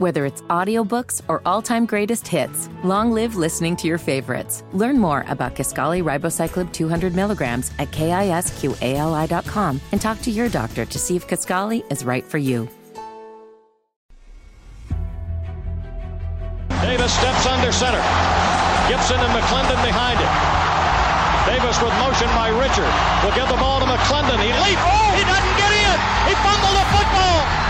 Whether it's audiobooks or all-time greatest hits, long live listening to your favorites. Learn more about Kisqali Ribociclib 200 milligrams at kisqali.com and talk to your doctor to see if Kisqali is right for you. Davis steps under center. Gibson and McClendon behind him. Davis with motion by Richard. Will give the ball to McClendon. He leaps. Oh, he doesn't get in. He fumbled the football.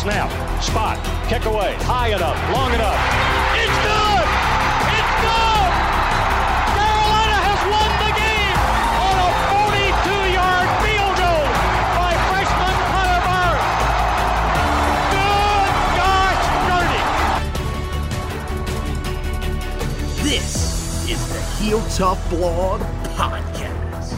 Snap, spot, kick away, high enough, long enough. It's good! It's good! Carolina has won the game on a 42-yard field goal by freshman Connor Barth. Good gosh, dirty! This is the Heel Tough Blog Podcast.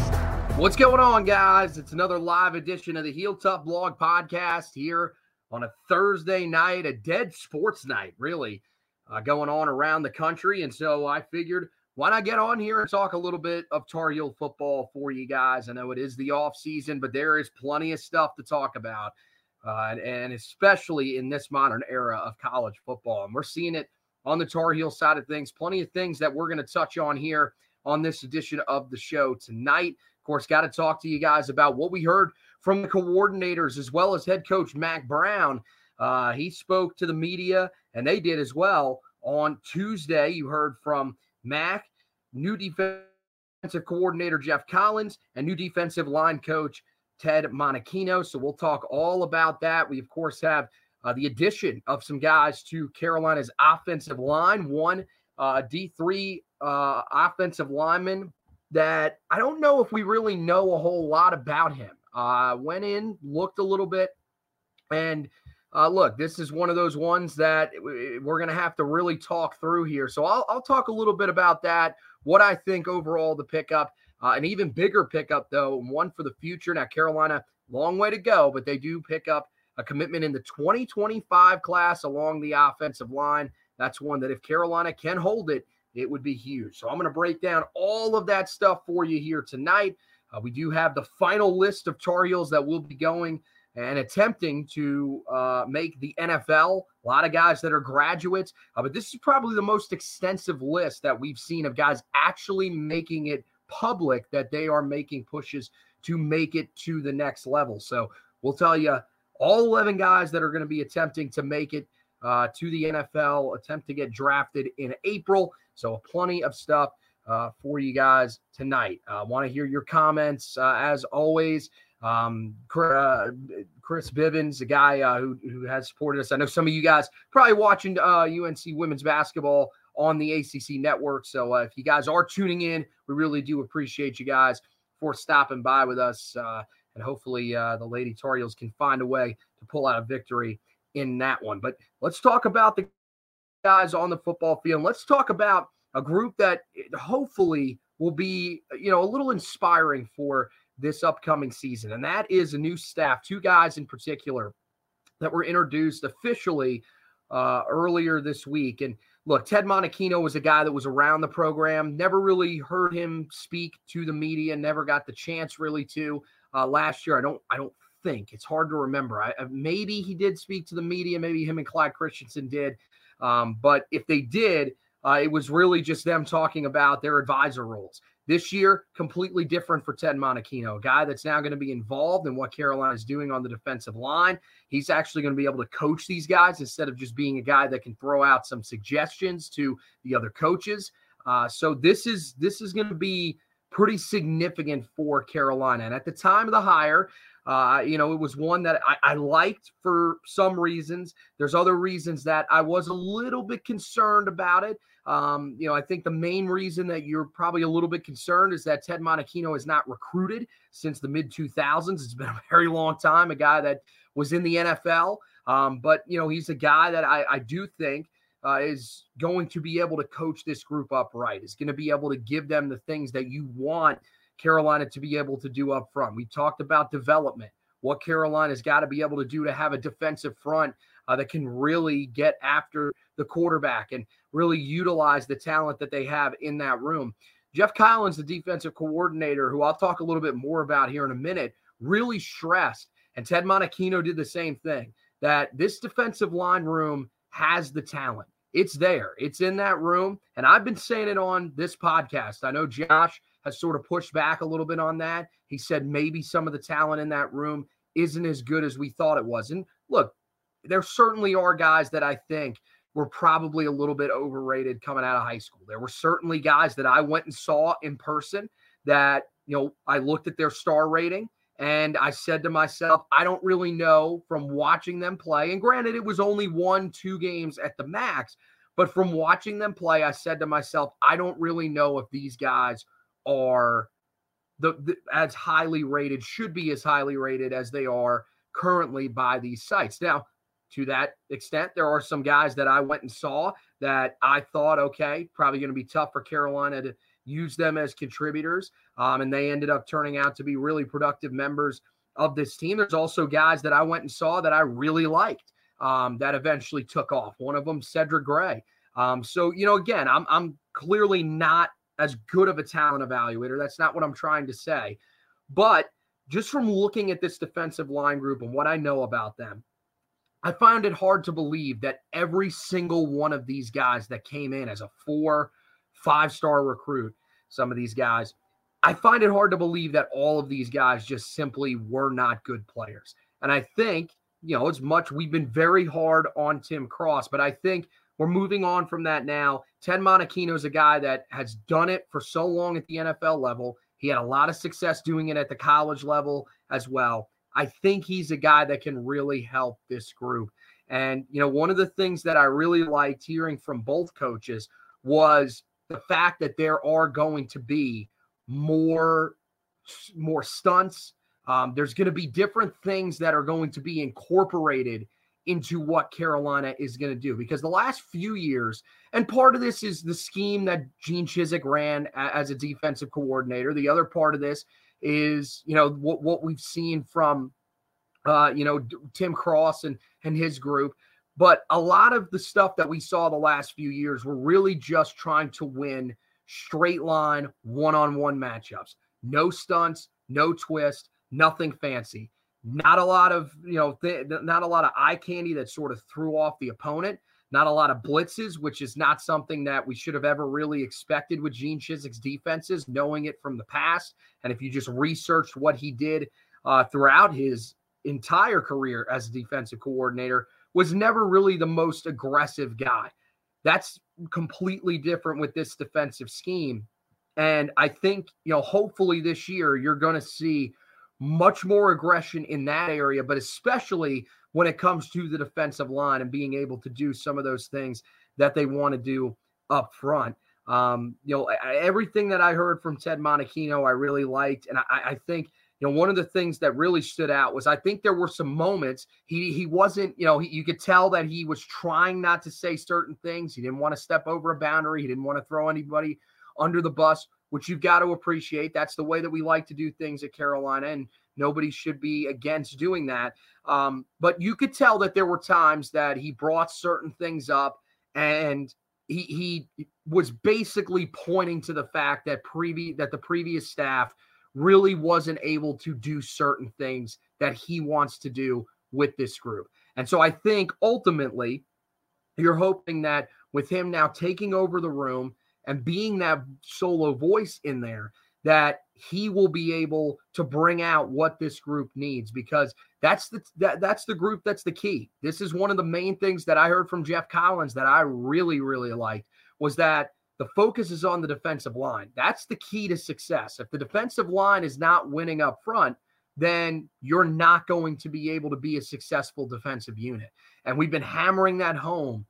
What's going on, guys? It's another live edition of the Heel Tough Blog Podcast here on a Thursday night, a dead sports night, really, uh, going on around the country. And so I figured, why not get on here and talk a little bit of Tar Heel football for you guys? I know it is the off season, but there is plenty of stuff to talk about, uh, and, especially in this modern era of college football. And we're seeing it on the Tar Heel side of things. Plenty of things that we're going to touch on here on this edition of the show tonight. Of course, got to talk to you guys about what we heard from the coordinators as well as head coach Mack Brown. Uh, he spoke to the media, and they did as well on Tuesday. You heard from Mack, new defensive coordinator Geoff Collins, and new defensive line coach Ted Monachino. So we'll talk all about that. We, of course, have uh, the addition of some guys to Carolina's offensive line. One uh, D3 uh, offensive lineman that I don't know if we really know a whole lot about him. Uh, went in, looked a little bit, and uh, look, this is one of those ones that we're going to have to really talk through here. So I'll, I'll, talk a little bit about that, what I think overall the pickup, uh, an even bigger pickup though, one for the future. Now Carolina, long way to go, but they do pick up a commitment in the 2025 class along the offensive line. That's one that if Carolina can hold it, it would be huge. So I'm going to break down all of that stuff for you here tonight. Uh, we do have the final list of Tar Heels that will be going and attempting to uh, make the NFL. A lot of guys that are graduates, uh, but this is probably the most extensive list that we've seen of guys actually making it public that they are making pushes to make it to the next level. So we'll tell you all 11 guys that are going to be attempting to make it uh, to the NFL, attempt to get drafted in April. So plenty of stuff uh, for you guys tonight. I uh, want to hear your comments uh, as always. Um, uh, Chris Bivens, the guy uh, who, who has supported us. I know some of you guys probably watching UNC women's basketball on the ACC network. So if you guys are tuning in, we really do appreciate you guys for stopping by with us. and hopefully the Lady Tar Heels can find a way to pull out a victory in that one. But let's talk about the guys on the football field. Let's talk about a group that hopefully will be, you know, a little inspiring for this upcoming season. And that is a new staff, two guys in particular that were introduced officially uh, earlier this week. And look, Ted Monachino was a guy that was around the program, never really heard him speak to the media, never got the chance really to uh, last year. I don't, I don't think it's hard to remember. I, maybe he did speak to the media, maybe him and Clyde Christensen did. Um, but if they did, uh, it was really just them talking about their advisor roles. This year, completely different for Ted Monachino, a guy that's now going to be involved in what Carolina is doing on the defensive line. He's actually going to be able to coach these guys instead of just being a guy that can throw out some suggestions to the other coaches. Uh, so this is this is going to be pretty significant for Carolina. And at the time of the hire, uh, you know, it was one that I, I, liked for some reasons. There's other reasons that I was a little bit concerned about it. Um, you know, I think the main reason that you're probably a little bit concerned is that Ted Monachino has not recruited since the mid 2000s. It's been a very long time, a guy that was in the NFL. Um, but, you know, he's a guy that I, I do think uh, is going to be able to coach this group up right, is going to be able to give them the things that you want Carolina to be able to do up front. We talked about development, what Carolina's got to be able to do to have a defensive front uh, that can really get after the quarterback and really utilize the talent that they have in that room. Geoff Collins, the defensive coordinator, who I'll talk a little bit more about here in a minute, really stressed, and Ted Monachino did the same thing, that this defensive line room has the talent. It's there. It's in that room. And I've been saying it on this podcast. I know Josh has sort of pushed back a little bit on that. He said maybe some of the talent in that room isn't as good as we thought it was. And look, there certainly are guys that I think were probably a little bit overrated coming out of high school. There were certainly guys that I went and saw in person that, you know, I looked at their star rating and I said to myself, I don't really know from watching them play. And granted, it was only one, two games at the max. But from watching them play, I said to myself, I don't really know if these guys are the, the, as highly rated, should be as highly rated as they are currently by these sites. Now, to that extent, there are some guys that I went and saw that I thought, okay, probably going to be tough for Carolina to use them as contributors. Um, and they ended up turning out to be really productive members of this team. There's also guys that I went and saw that I really liked um, that eventually took off. One of them, Cedric Gray. Um, so, you know, again, I'm, I'm clearly not as good of a talent evaluator. That's not what I'm trying to say. But just from looking at this defensive line group and what I know about them, I found it hard to believe that every single one of these guys that came in as a four, five star recruit, some of these guys, I find it hard to believe that all of these guys just simply were not good players. And I think, you know, as much we've been very hard on Tim Cross, but I think we're moving on from that now. Ted is a guy that has done it for so long at the NFL level. He had a lot of success doing it at the college level as well. I think he's a guy that can really help this group. And, you know, one of the things that I really liked hearing from both coaches was the fact that there are going to be more more stunts. Um, there's going to be different things that are going to be incorporated into what Carolina is going to do because the last few years, and part of this is the scheme that Gene Chizik ran as a defensive coordinator. The other part of this is, you know, what, what we've seen from, uh, you know, Tim Cross and, and his group. But a lot of the stuff that we saw the last few years were really just trying to win straight line one on one matchups. No stunts, no twist, nothing fancy not a lot of you know th- not a lot of eye candy that sort of threw off the opponent. Not a lot of blitzes which is not something that we should have ever really expected with gene chizik's defenses knowing it from the past. And if you just researched what he did uh, throughout his entire career as a defensive coordinator was never really the most aggressive guy. That's completely different with this defensive scheme. And i think you know hopefully this year you're going to see much more aggression in that area, but especially when it comes to the defensive line and being able to do some of those things that they want to do up front. Um, you know, everything that I heard from Ted Monachino, I really liked, and I, I think you know one of the things that really stood out was I think there were some moments he he wasn't you know he, you could tell that he was trying not to say certain things. He didn't want to step over a boundary. He didn't want to throw anybody under the bus which you've got to appreciate. That's the way that we like to do things at Carolina, and nobody should be against doing that. Um, but you could tell that there were times that he brought certain things up, and he he was basically pointing to the fact that previous that the previous staff really wasn't able to do certain things that he wants to do with this group. And so I think ultimately you're hoping that with him now taking over the room and being that solo voice in there that he will be able to bring out what this group needs because that's the that, that's the group that's the key. This is one of the main things that I heard from Geoff Collins that I really really liked was that the focus is on the defensive line. That's the key to success. If the defensive line is not winning up front, then you're not going to be able to be a successful defensive unit. And we've been hammering that home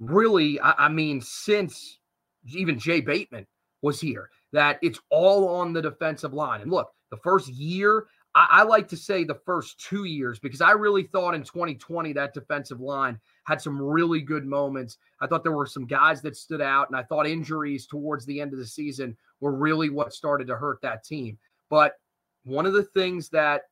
really, I, I mean, since even Jay Bateman was here, that it's all on the defensive line. And look, the first year, I, I, like to say the first two years because I really thought in 2020 that defensive line had some really good moments. I thought there were some guys that stood out, and I thought injuries towards the end of the season were really what started to hurt that team. But one of the things that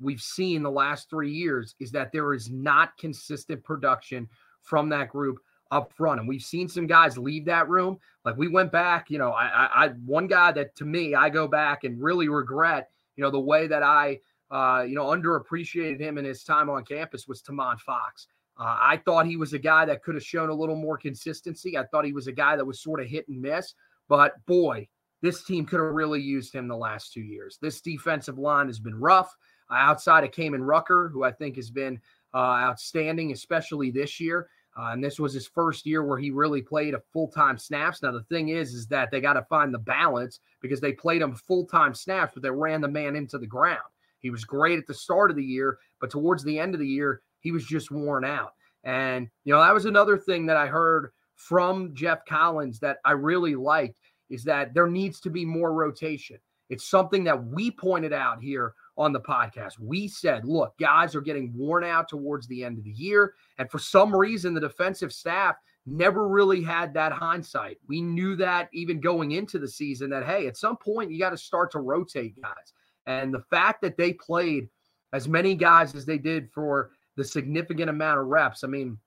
we've seen the last three years is that there is not consistent production from that group up front. And we've seen some guys leave that room. Like we went back, you know, I, I, I one guy that to me, I go back and really regret, you know, the way that I, uh, you know, underappreciated him in his time on campus was Tomon Fox. Uh, I thought he was a guy that could have shown a little more consistency. I thought he was a guy that was sort of hit and miss. But boy, this team could have really used him the last two years. This defensive line has been rough. Outside of Kaimon Rucker, who I think has been uh, outstanding, especially this year. Uh, and this was his first year where he really played a full time snaps. Now the thing is, is that they got to find the balance because they played him full time snaps, but they ran the man into the ground. He was great at the start of the year, but towards the end of the year, he was just worn out. And you know that was another thing that I heard from Geoff Collins that I really liked is that there needs to be more rotation. It's something that we pointed out here on the podcast. We said, look, guys are getting worn out towards the end of the year. And for some reason, the defensive staff never really had that hindsight. We knew that even going into the season that, hey, at some point, you got to start to rotate guys. And the fact that they played as many guys as they did for the significant amount of reps, I mean,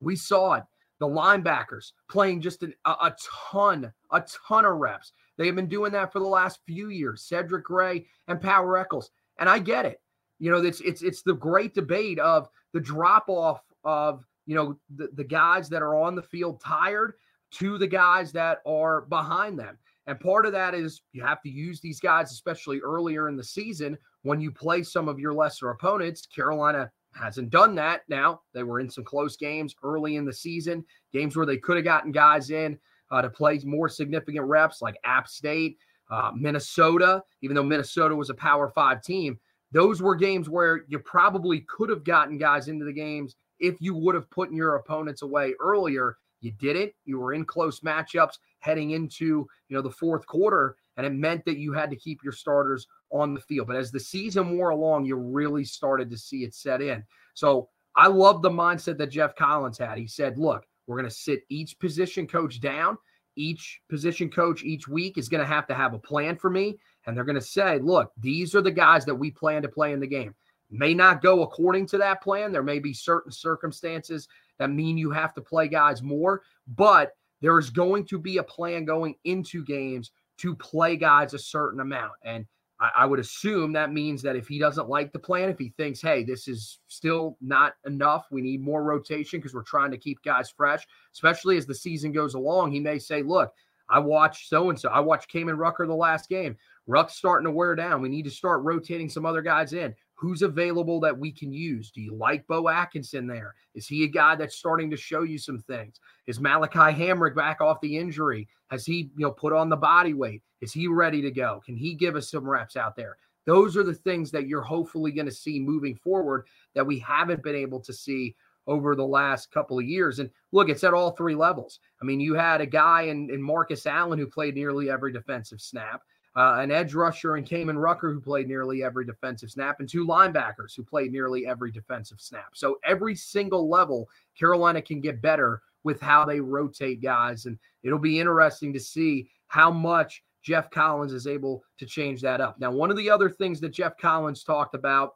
we saw it. The linebackers playing just an, a, a ton, a ton of reps. They have been doing that for the last few years. Cedric Gray and Power Echols, and I get it. You know, it's it's it's the great debate of the drop off of you know the, the guys that are on the field tired to the guys that are behind them. And part of that is you have to use these guys, especially earlier in the season when you play some of your lesser opponents. Carolina hasn't done that now. They were in some close games early in the season, games where they could have gotten guys in uh, to play more significant reps like App State, uh, Minnesota, even though Minnesota was a Power Five team. Those were games where you probably could have gotten guys into the games if you would have put your opponents away earlier. You didn't. You were in close matchups heading into you know the fourth quarter, and it meant that you had to keep your starters on the field. But as the season wore along, you really started to see it set in. So I love the mindset that Geoff Collins had. He said, "Look, we're going to sit each position coach down. Each position coach each week is going to have to have a plan for me. And they're going to say, look, these are the guys that we plan to play in the game. May not go according to that plan. There may be certain circumstances that mean you have to play guys more, but there is going to be a plan going into games to play guys a certain amount. And I, I would assume that means that if he doesn't like the plan, if he thinks, hey, this is still not enough, we need more rotation because we're trying to keep guys fresh, especially as the season goes along, he may say, look, I watched so and so. I watched Kaimon Rucker the last game. Ruck's starting to wear down. We need to start rotating some other guys in. Who's available that we can use? Do you like Beau Atkinson there? Is he a guy that's starting to show you some things? Is Malachi Hamrick back off the injury? Has he, you know, put on the body weight? Is he ready to go? Can he give us some reps out there? Those are the things that you're hopefully going to see moving forward that we haven't been able to see over the last couple of years. And look, it's at all three levels. I mean, you had a guy in, in Marcus Allen who played nearly every defensive snap uh, an edge rusher and Kaimon Rucker who played nearly every defensive snap, and two linebackers who played nearly every defensive snap. So every single level, Carolina can get better with how they rotate guys, and it'll be interesting to see how much Geoff Collins is able to change that up. Now, one of the other things that Geoff Collins talked about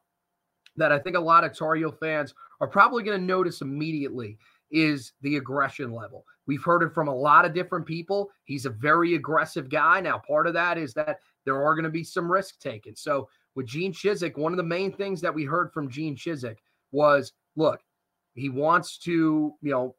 that I think a lot of Tar Heel fans are probably going to notice immediately is the aggression level. We've heard it from a lot of different people. He's a very aggressive guy. Now, part of that is that there are going to be some risk taken. So, with Gene Chizik, one of the main things that we heard from Gene Chizik was look, he wants to, you know,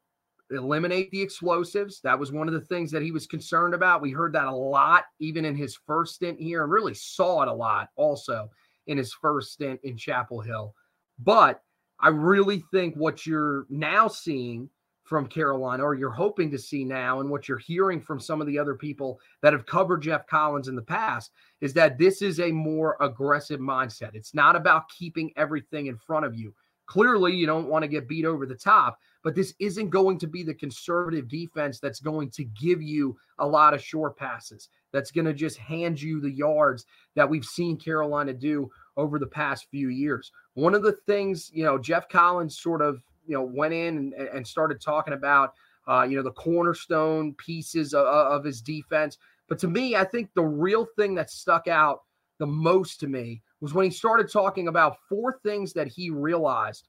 eliminate the explosives. That was one of the things that he was concerned about. We heard that a lot, even in his first stint here, and really saw it a lot also in his first stint in Chapel Hill. But I really think what you're now seeing from Carolina, or you're hoping to see now, and what you're hearing from some of the other people that have covered Geoff Collins in the past, is that this is a more aggressive mindset. It's not about keeping everything in front of you. Clearly, you don't want to get beat over the top, but this isn't going to be the conservative defense that's going to give you a lot of short passes, that's going to just hand you the yards that we've seen Carolina do over the past few years. One of the things, you know, Geoff Collins sort of you know went in and, and started talking about uh, you know the cornerstone pieces of, of his defense. But to me, I think the real thing that stuck out the most to me was when he started talking about four things that he realized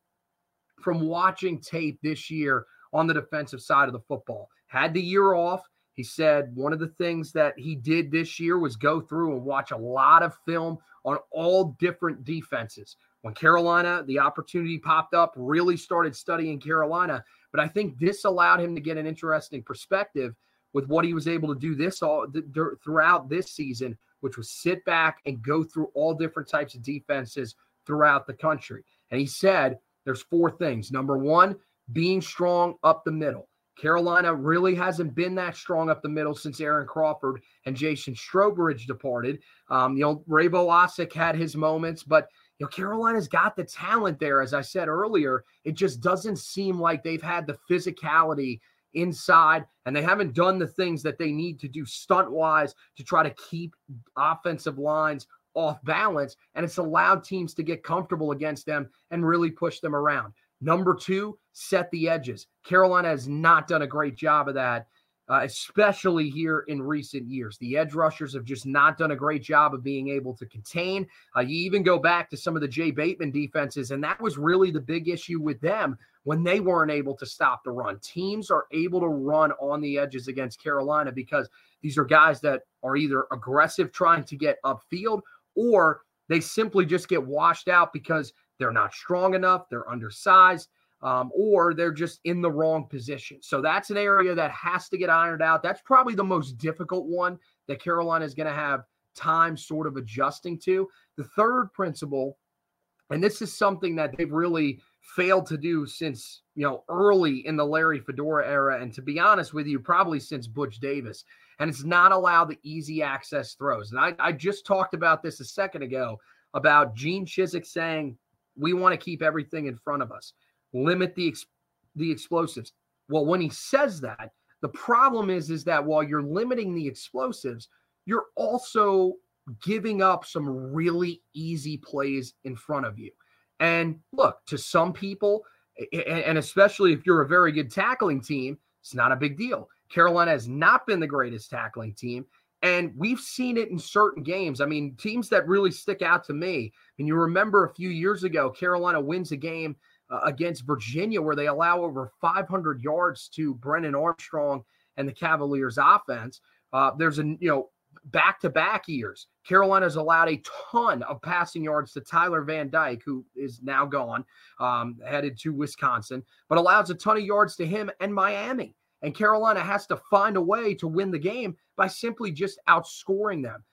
from watching tape this year on the defensive side of the football. Had the year off. He said one of the things that he did this year was go through and watch a lot of film on all different defenses when Carolina, the opportunity popped up, really started studying Carolina. But I think this allowed him to get an interesting perspective with what he was able to do this all th- throughout this season, which was sit back and go through all different types of defenses throughout the country. And he said there's four things. Number one, being strong up the middle. Carolina really hasn't been that strong up the middle since Aaron Crawford and Jason Strowbridge departed. Um, you know, Ray Vohasek had his moments, but you know, Carolina's got the talent there. As I said earlier, it just doesn't seem like they've had the physicality inside and they haven't done the things that they need to do stunt wise to try to keep offensive lines off balance. And it's allowed teams to get comfortable against them and really push them around. Number two, set the edges. Carolina has not done a great job of that uh, especially here in recent years. The edge rushers have just not done a great job of being able to contain. Uh, you even go back to some of the Jay Bateman defenses, and that was really the big issue with them when they weren't able to stop the run. Teams are able to run on the edges against Carolina because these are guys that are either aggressive trying to get upfield or they simply just get washed out because they're not strong enough, they're undersized um, or they're just in the wrong position. So that's an area that has to get ironed out. That's probably the most difficult one that Carolina is going to have time sort of adjusting to. The third principle, and this is something that they've really failed to do since you know early in the Larry Fedora era, and to be honest with you, probably since Butch Davis. And it's not allow the easy access throws. And I, I just talked about this a second ago about Gene Chizik saying we want to keep everything in front of us limit the ex- the explosives. Well, when he says that, the problem is is that while you're limiting the explosives, you're also giving up some really easy plays in front of you. And look, to some people, and especially if you're a very good tackling team, it's not a big deal. Carolina has not been the greatest tackling team. And we've seen it in certain games. I mean, teams that really stick out to me. And you remember a few years ago, Carolina wins a game uh, against Virginia, where they allow over 500 yards to Brennan Armstrong and the Cavaliers offense. Uh, there's a, you know, back to back years. Carolina's allowed a ton of passing yards to Tyler Van Dyke, who is now gone, um, headed to Wisconsin, but allows a ton of yards to him and Miami. And Carolina has to find a way to win the game by simply just outscoring them.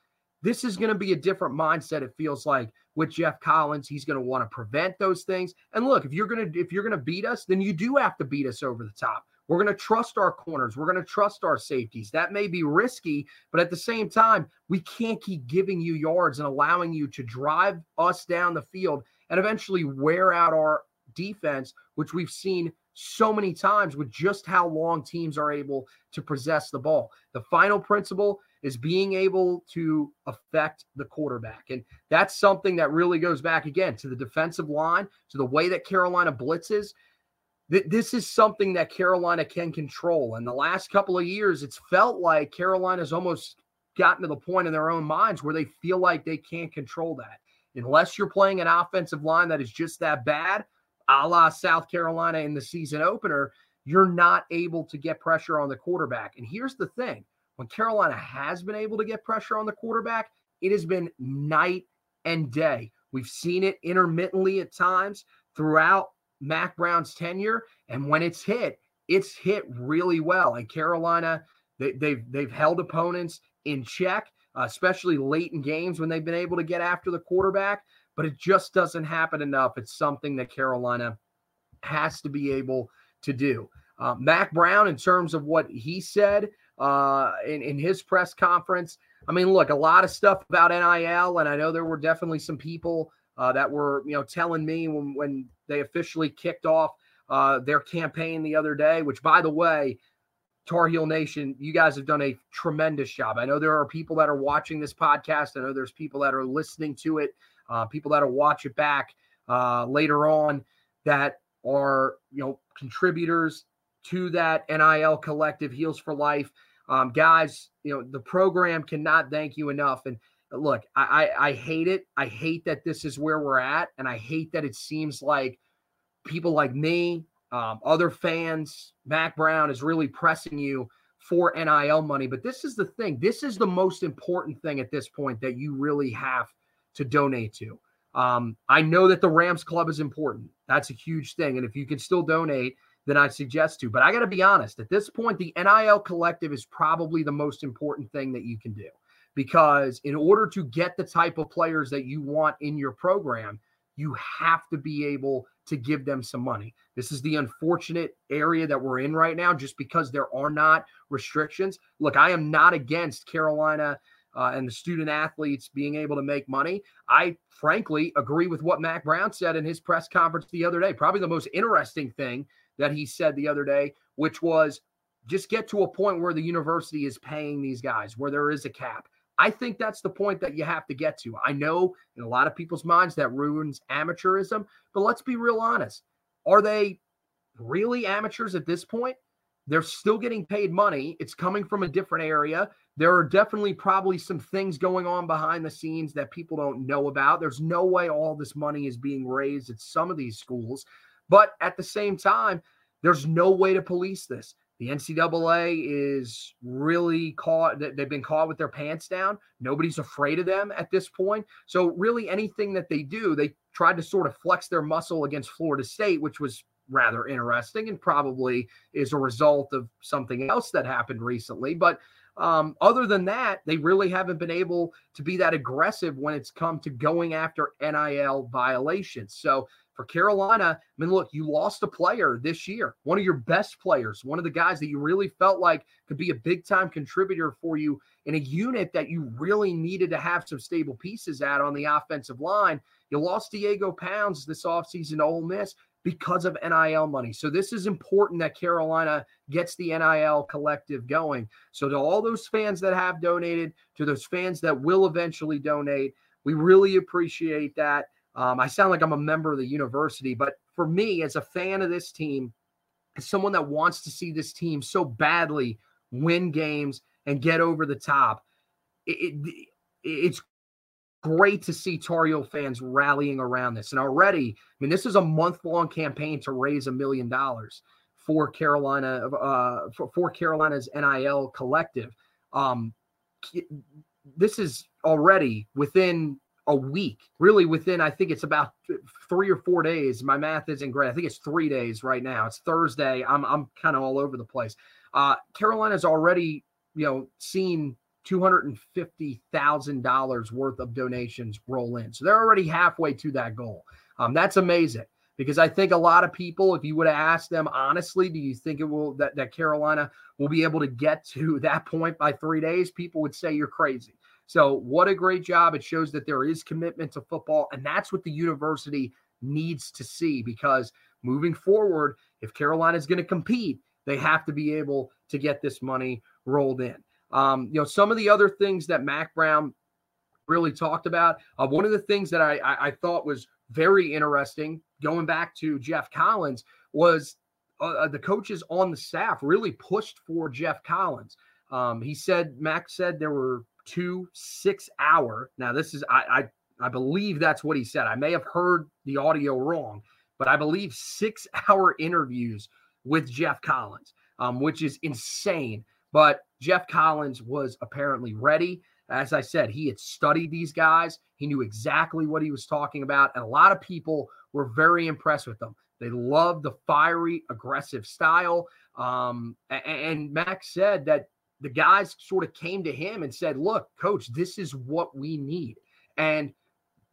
This is going to be a different mindset, it feels like, with Geoff Collins. He's going to want to prevent those things. And look, if you're going to if you're going to beat us, then you do have to beat us over the top. We're going to trust our corners. We're going to trust our safeties. That may be risky, but at the same time, we can't keep giving you yards and allowing you to drive us down the field and eventually wear out our defense, which we've seen so many times with just how long teams are able to possess the ball. The final principle is being able to affect the quarterback. And that's something that really goes back again to the defensive line, to the way that Carolina blitzes. This is something that Carolina can control. And the last couple of years, it's felt like Carolina's almost gotten to the point in their own minds where they feel like they can't control that. Unless you're playing an offensive line that is just that bad, a la South Carolina in the season opener, you're not able to get pressure on the quarterback. And here's the thing when Carolina has been able to get pressure on the quarterback, it has been night and day. We've seen it intermittently at times throughout Mack Brown's tenure. And when it's hit, it's hit really well. And Carolina, they, they've they've held opponents in check, especially late in games when they've been able to get after the quarterback. But it just doesn't happen enough. It's something that Carolina has to be able to do. Uh, Mack Brown, in terms of what he said uh, in, in his press conference, I mean, look, a lot of stuff about NIL, and I know there were definitely some people uh, that were, you know, telling me when when they officially kicked off uh, their campaign the other day. Which, by the way, Tar Heel Nation, you guys have done a tremendous job. I know there are people that are watching this podcast. I know there's people that are listening to it, uh, people that will watch it back uh, later on that are, you know, contributors to that NIL collective Heels for Life. Um, guys, you know, the program cannot thank you enough. And look, I, I, I hate it. I hate that this is where we're at. And I hate that it seems like people like me, um, other fans, Mack Brown is really pressing you for NIL money. But this is the thing. This is the most important thing at this point that you really have to donate to. Um, I know that the Rams Club is important. That's a huge thing. And if you can still donate, then I suggest to. But I got to be honest, at this point, the NIL collective is probably the most important thing that you can do because in order to get the type of players that you want in your program, you have to be able to give them some money. This is the unfortunate area that we're in right now, just because there are not restrictions. Look, I am not against Carolina uh, and the student athletes being able to make money. I frankly agree with what Mack Brown said in his press conference the other day. Probably the most interesting thing that he said the other day, which was just get to a point where the university is paying these guys, where there is a cap. I think that's the point that you have to get to. I know in a lot of people's minds that ruins amateurism, but let's be real honest. Are they really amateurs at this point? They're still getting paid money. It's coming from a different area. There are definitely probably some things going on behind the scenes that people don't know about. There's no way all this money is being raised at some of these schools. But at the same time, there's no way to police this. The NCAA is really caught, they've been caught with their pants down. Nobody's afraid of them at this point. So, really, anything that they do, they tried to sort of flex their muscle against Florida State, which was rather interesting and probably is a result of something else that happened recently. But um, other than that, they really haven't been able to be that aggressive when it's come to going after NIL violations. So for Carolina, I mean, look, you lost a player this year, one of your best players, one of the guys that you really felt like could be a big time contributor for you in a unit that you really needed to have some stable pieces at on the offensive line. You lost Diego Pounds this offseason to Ole Miss because of NIL money. So this is important that Carolina gets the NIL collective going. So to all those fans that have donated, to those fans that will eventually donate, we really appreciate that. Um, I sound like I'm a member of the university, but for me, as a fan of this team, as someone that wants to see this team so badly win games and get over the top, it, it, it's great to see Tar fans rallying around this. And already, I mean, this is a month long campaign to raise a million dollars for Carolina, uh, for, for Carolina's NIL collective. Um, this is already within a week, really within, I think it's about three or four days. My math isn't great. I think it's three days right now. It's Thursday. I'm, I'm kind of all over the place. Uh, Carolina's already, you know, seen $250,000 worth of donations roll in. So they're already halfway to that goal. Um, that's amazing because I think a lot of people, if you would have asked them honestly, do you think it will that, that Carolina will be able to get to that point by three days? People would say you're crazy. So, what a great job. It shows that there is commitment to football. And that's what the university needs to see because moving forward, if Carolina is going to compete, they have to be able to get this money rolled in. Um, you know, some of the other things that Mack Brown really talked about. Uh, one of the things that I, I, I, thought was very interesting, going back to Geoff Collins, was uh, uh the coaches on the staff really pushed for Geoff Collins. Um, he said Mack said there were two six hour. Now, this is, I, I, I believe that's what he said. I may have heard the audio wrong, but I believe six hour interviews with Jeff Collins, um, which is insane. But Geoff Collins was apparently ready. As I said, he had studied these guys. He knew exactly what he was talking about. And a lot of people were very impressed with them. They loved the fiery, aggressive style. Um, and, and Max said that the guys sort of came to him and said, Look, coach, this is what we need. And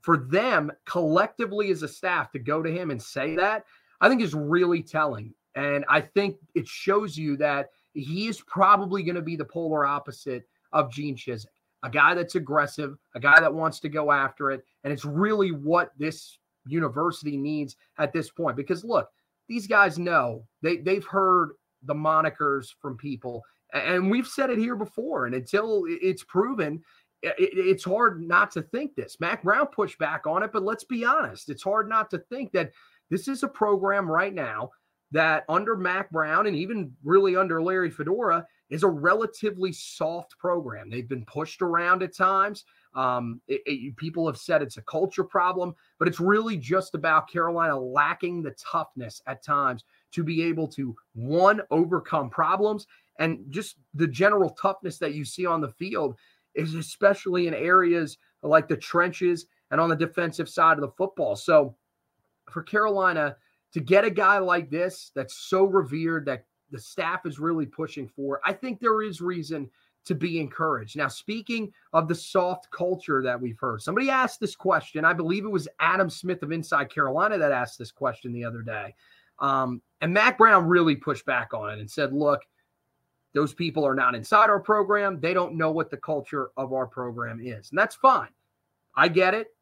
for them collectively as a staff to go to him and say that, I think is really telling. And I think it shows you that he is probably going to be the polar opposite of Gene Chizik, a guy that's aggressive, a guy that wants to go after it. And it's really what this university needs at this point. Because look, these guys know they, they've heard the monikers from people. And we've said it here before. And until it's proven, it's hard not to think this. Mack Brown pushed back on it, but let's be honest. It's hard not to think that this is a program right now that under Mack Brown and even really under Larry Fedora is a relatively soft program. They've been pushed around at times. Um, it, it, people have said it's a culture problem, but it's really just about Carolina lacking the toughness at times to be able to one overcome problems and just the general toughness that you see on the field is especially in areas like the trenches and on the defensive side of the football. So for Carolina to get a guy like this that's so revered that the staff is really pushing for, I think there is reason to be encouraged. Now, speaking of the soft culture that we've heard, somebody asked this question. I believe it was Adam Smith of Inside Carolina that asked this question the other day. Um, and Mack Brown really pushed back on it and said, look, those people are not inside our program. They don't know what the culture of our program is. And that's fine. I get it.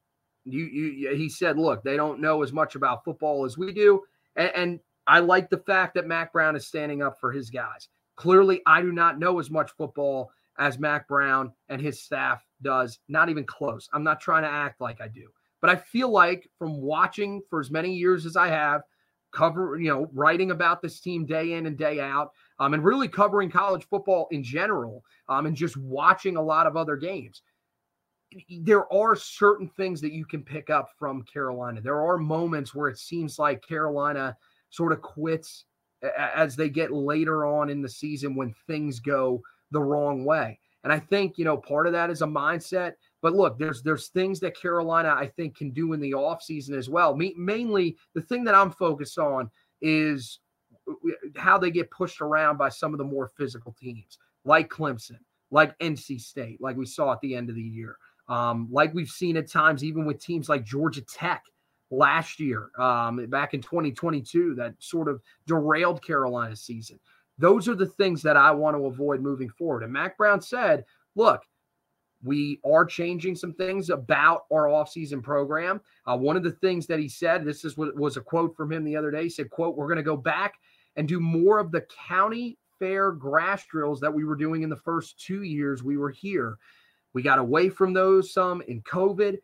You, you, he said, look, they don't know as much about football as we do. And, and I like the fact that Mack Brown is standing up for his guys. Clearly, I do not know as much football as Mack Brown and his staff does. Not even close. I'm not trying to act like I do. But I feel like from watching for as many years as I have, cover, you know, writing about this team day in and day out, um, and really covering college football in general, um, and just watching a lot of other games there are certain things that you can pick up from Carolina. There are moments where it seems like Carolina sort of quits as they get later on in the season when things go the wrong way. And I think, you know, part of that is a mindset. But look, there's there's things that Carolina I think can do in the offseason as well. Me, mainly the thing that I'm focused on is how they get pushed around by some of the more physical teams like Clemson, like NC State, like we saw at the end of the year um, like we've seen at times, even with teams like Georgia Tech last year, um, back in 2022, that sort of derailed Carolina's season. Those are the things that I want to avoid moving forward. And Mack Brown said, look, we are changing some things about our offseason program. Uh, one of the things that he said, this is what was a quote from him the other day. He said, quote, we're going to go back and do more of the county fair grass drills that we were doing in the first two years we were here. We got away from those some in COVID.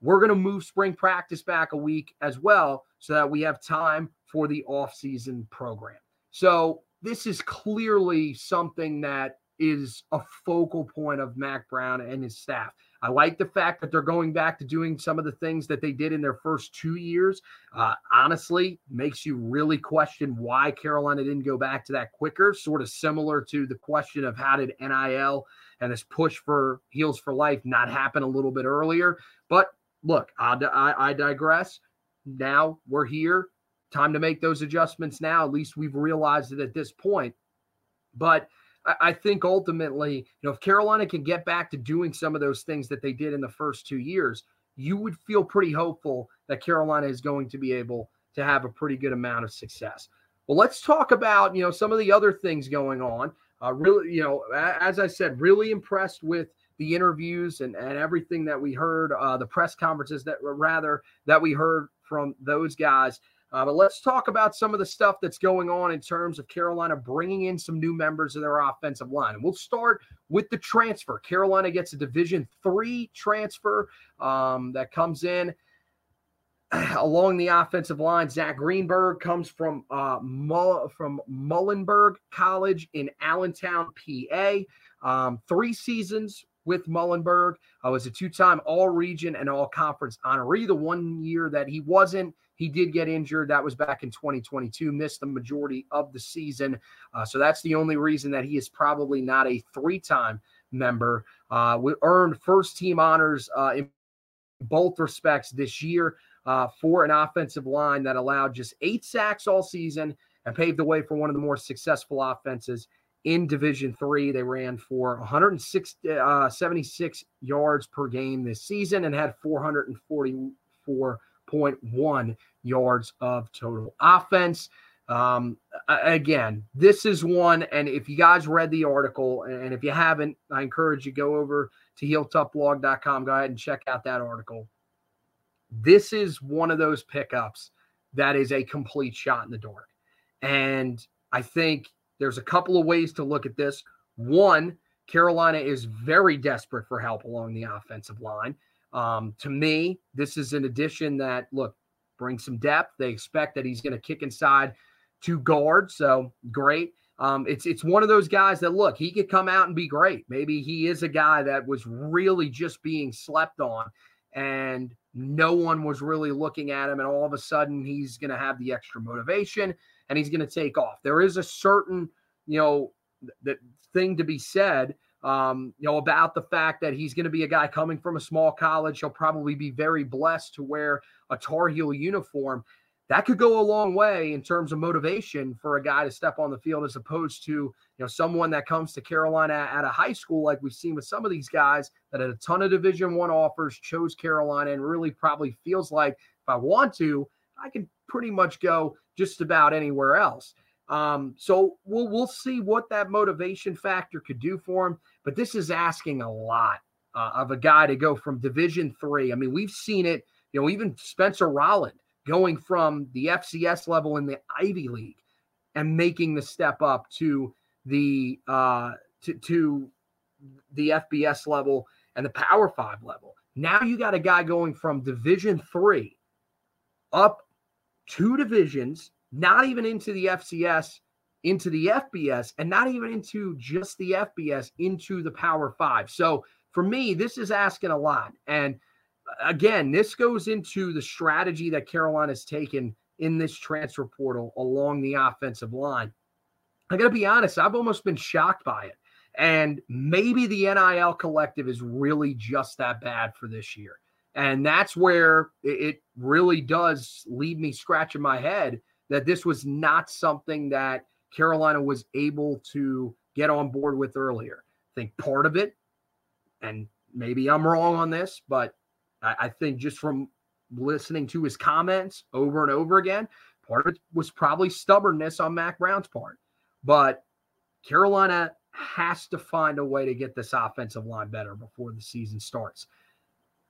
We're going to move spring practice back a week as well so that we have time for the off-season program. So this is clearly something that is a focal point of Mack Brown and his staff. I like the fact that they're going back to doing some of the things that they did in their first two years. Uh, honestly, makes you really question why Carolina didn't go back to that quicker, sort of similar to the question of how did NIL and this push for Heels for Life not happen a little bit earlier. But look, I, I, I digress. Now we're here. Time to make those adjustments now. At least we've realized it at this point. But I think ultimately, you know, if Carolina can get back to doing some of those things that they did in the first two years, you would feel pretty hopeful that Carolina is going to be able to have a pretty good amount of success. Well, let's talk about, you know, some of the other things going on. Uh, really, you know, as I said, really impressed with the interviews and, and everything that we heard, uh, the press conferences that rather that we heard from those guys. Uh, but let's talk about some of the stuff that's going on in terms of Carolina bringing in some new members of their offensive line. And we'll start with the transfer. Carolina gets a Division three transfer um, that comes in along the offensive line, Zach Greenberg comes from uh, Mull- from Muhlenberg College in Allentown, PA. Um, three seasons with Muhlenberg. I was a two-time All-Region and All-Conference honoree. The one year that he wasn't, he did get injured. That was back in 2022. Missed the majority of the season. Uh, so that's the only reason that he is probably not a three-time member. Uh, we earned first-team honors uh, in both respects this year. Uh, for an offensive line that allowed just eight sacks all season and paved the way for one of the more successful offenses in Division Three. They ran for 176 uh, yards per game this season and had 444.1 yards of total offense. Um, again, this is one, and if you guys read the article, and if you haven't, I encourage you go over to heeltoughblog.com. Go ahead and check out that article. This is one of those pickups that is a complete shot in the dark. And I think there's a couple of ways to look at this. One, Carolina is very desperate for help along the offensive line. Um, to me, this is an addition that, look, brings some depth. They expect that he's going to kick inside to guard. So great. Um, it's it's one of those guys that look, he could come out and be great. Maybe he is a guy that was really just being slept on, and no one was really looking at him, and all of a sudden he's going to have the extra motivation and he's going to take off. There is a certain, you know, that thing to be said, um, you know, about the fact that he's going to be a guy coming from a small college. He'll probably be very blessed to wear a Tar Heel uniform that could go a long way in terms of motivation for a guy to step on the field as opposed to you know someone that comes to Carolina at a high school like we've seen with some of these guys that had a ton of division one offers chose Carolina and really probably feels like if I want to I can pretty much go just about anywhere else. Um, so we'll we'll see what that motivation factor could do for him but this is asking a lot uh, of a guy to go from division three. I mean we've seen it you know even Spencer Rolland going from the FCS level in the Ivy League and making the step up to the uh, to, to the FBS level and the Power Five level. Now you got a guy going from Division Three up two divisions, not even into the FCS, into the FBS, and not even into just the FBS, into the Power Five. So for me, this is asking a lot. And again, this goes into the strategy that Carolina's taken in this transfer portal along the offensive line. I got to be honest, I've almost been shocked by it. And maybe the NIL collective is really just that bad for this year. And that's where it really does leave me scratching my head that this was not something that Carolina was able to get on board with earlier. I think part of it, and maybe I'm wrong on this, but I, I think just from listening to his comments over and over again, part of it was probably stubbornness on Mack Brown's part. But Carolina has to find a way to get this offensive line better before the season starts.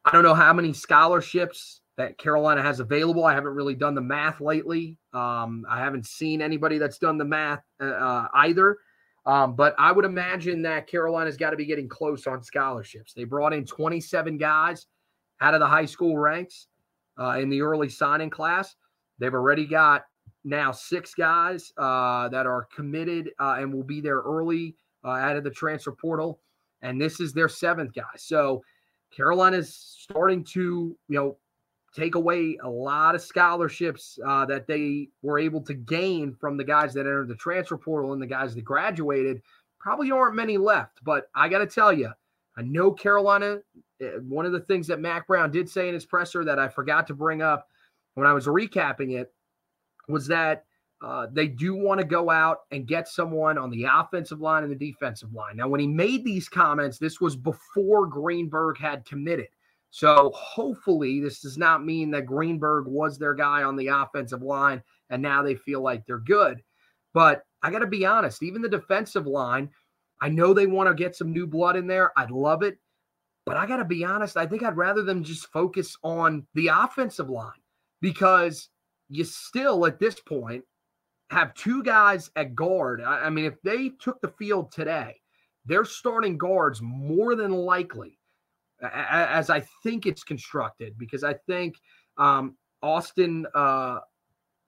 I don't know how many scholarships that Carolina has available. I haven't really done the math lately. Um, I haven't seen anybody that's done the math uh, uh either. Um, but I would imagine that Carolina's got to be getting close on scholarships. They brought in 27 guys out of the high school ranks uh, in the early signing class. They've already got now six guys uh, that are committed uh, and will be there early uh, out of the transfer portal. And this is their seventh guy. So Carolina's starting to, you know, take away a lot of scholarships uh, that they were able to gain from the guys that entered the transfer portal and the guys that graduated. Probably aren't many left, but I got to tell you, I know Carolina Eh, one of the things that Mack Brown did say in his presser that I forgot to bring up when I was recapping it was that uh, they do want to go out and get someone on the offensive line and the defensive line. Now, when he made these comments, this was before Greenberg had committed. So hopefully, this does not mean that Greenberg was their guy on the offensive line and now they feel like they're good. But I got to be honest, even the defensive line, I know they want to get some new blood in there. I'd love it. But I got to be honest, I think I'd rather them just focus on the offensive line because you still, at this point, have two guys at guard. I, I mean, if they took the field today, they're starting guards more than likely, as I think it's constructed, because I think um, Austin uh,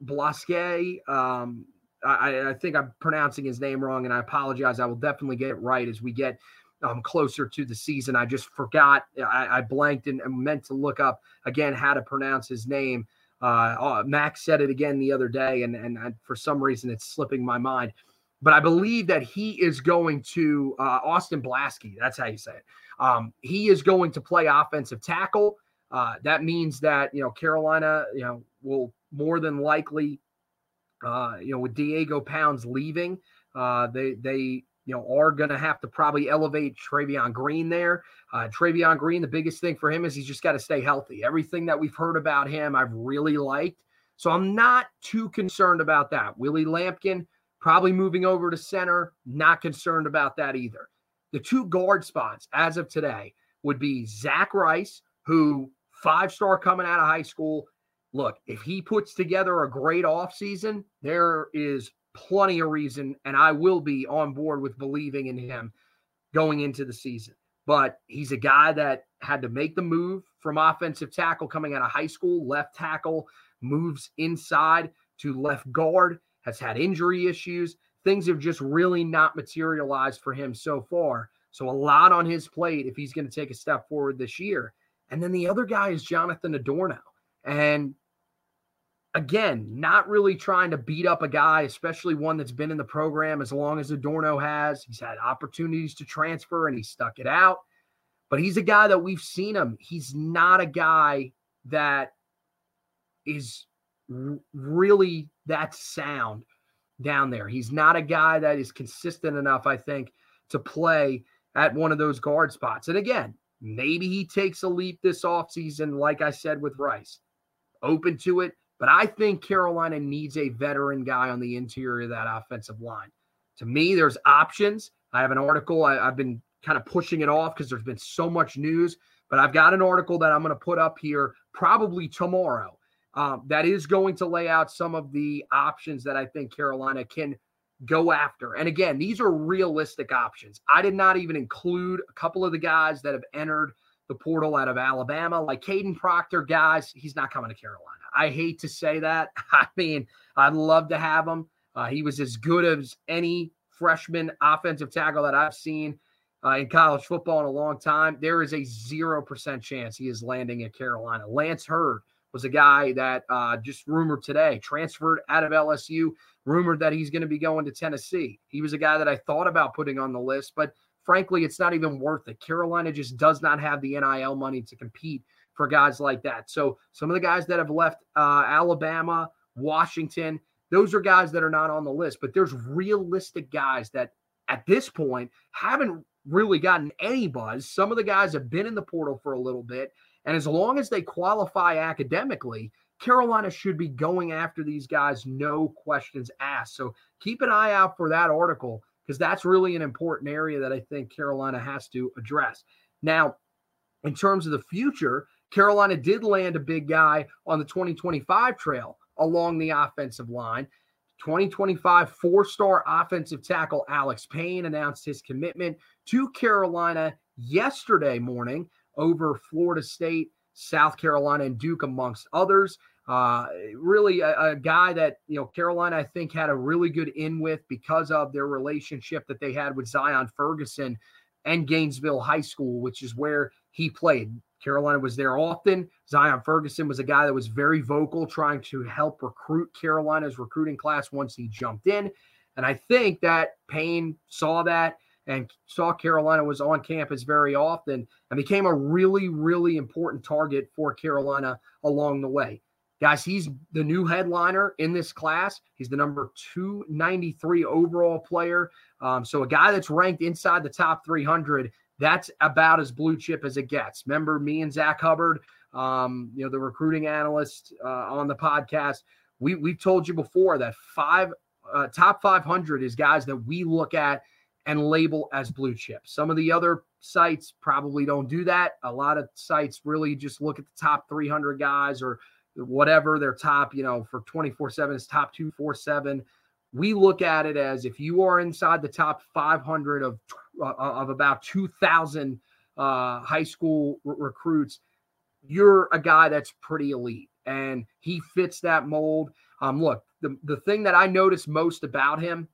Blaske, um, I, I, think I'm pronouncing his name wrong, and I apologize. I will definitely get it right as we get um, closer to the season. I just forgot. I, I blanked and, and, meant to look up again how to pronounce his name. Uh, uh, Max said it again the other day, and, and, and for some reason it's slipping my mind. But I believe that he is going to uh, Austin Blaske. That's how you say it. Um, he is going to play offensive tackle. Uh, that means that you know Carolina, you know, will more than likely, uh, you know, with Diego Pounds leaving, uh, they they you know, are going to have to probably elevate Travion Green there. Uh, Travion Green, the biggest thing for him is he's just got to stay healthy. Everything that we've heard about him, I've really liked. So I'm not too concerned about that. Willie Lampkin probably moving over to center, not concerned about that either. The two guard spots as of today would be Zach Rice, who five star coming out of high school. Look, if he puts together a great offseason, there is plenty of reason, and I will be on board with believing in him going into the season. But he's a guy that had to make the move from offensive tackle coming out of high school, left tackle, moves inside to left guard, has had injury issues. Things have just really not materialized for him so far. So, a lot on his plate if he's going to take a step forward this year. And then the other guy is Jonathan Adorno. And again, not really trying to beat up a guy, especially one that's been in the program as long as Adorno has. He's had opportunities to transfer and he stuck it out. But he's a guy that we've seen him. He's not a guy that is really that sound down there. He's not a guy that is consistent enough, I think, to play at one of those guard spots. And again, maybe he takes a leap this offseason, like I said with Rice. Open to it. But I think Carolina needs a veteran guy on the interior of that offensive line. To me, there's options. I have an article. I, have been kind of pushing it off because there's been so much news, but I've got an article that I'm going to put up here probably tomorrow um, that is going to lay out some of the options that I think Carolina can go after. And again, these are realistic options. I did not even include a couple of the guys that have entered the portal out of Alabama, like Kadyn Proctor, guys, he's not coming to Carolina. I hate to say that. I mean, I'd love to have him. Uh, he was as good as any freshman offensive tackle that I've seen uh, in college football in a long time. There is a 0% chance he is landing at Carolina. Lance Heard was a guy that uh, just rumored today, transferred out of LSU, rumored that he's going to be going to Tennessee. He was a guy that I thought about putting on the list, but frankly, it's not even worth it. Carolina just does not have the NIL money to compete for guys like that. So some of the guys that have left uh, Alabama, Washington, those are guys that are not on the list. But there's realistic guys that at this point haven't really gotten any buzz. Some of the guys have been in the portal for a little bit. And as long as they qualify academically, Carolina should be going after these guys, no questions asked. So keep an eye out for that article because that's really an important area that I think Carolina has to address. Now, in terms of the future, Carolina did land a big guy on the 2025 trail along the offensive line. 2025 four star offensive tackle Alex Payne announced his commitment to Carolina yesterday morning over Florida State, South Carolina, and Duke, amongst others. Uh, really, a, a, guy that you know Carolina, I think, had a really good in with because of their relationship that they had with Zion Ferguson and Gainesville High School, which is where he played. Carolina was there often. Zion Ferguson was a guy that was very vocal, trying to help recruit Carolina's recruiting class once he jumped in. And I think that Payne saw that and saw Carolina was on campus very often and became a really, really important target for Carolina along the way. Guys, he's the new headliner in this class. He's the number 293 overall player. Um, so a guy that's ranked inside the top 300 that's about as blue chip as it gets. Remember me and Zach Hubbard, um, you know, the recruiting analyst uh, on the podcast. We we've told you before that five uh, top 500 is guys that we look at and label as blue chip. Some of the other sites probably don't do that. A lot of sites really just look at the top 300 guys or whatever their top, you know, for 24 7 is top 247 we look at it as if you are inside the top 500 of uh, of about 2,000 uh, high school r- recruits, you're a guy that's pretty elite, and he fits that mold. Um, look, the the thing that I noticed most about him,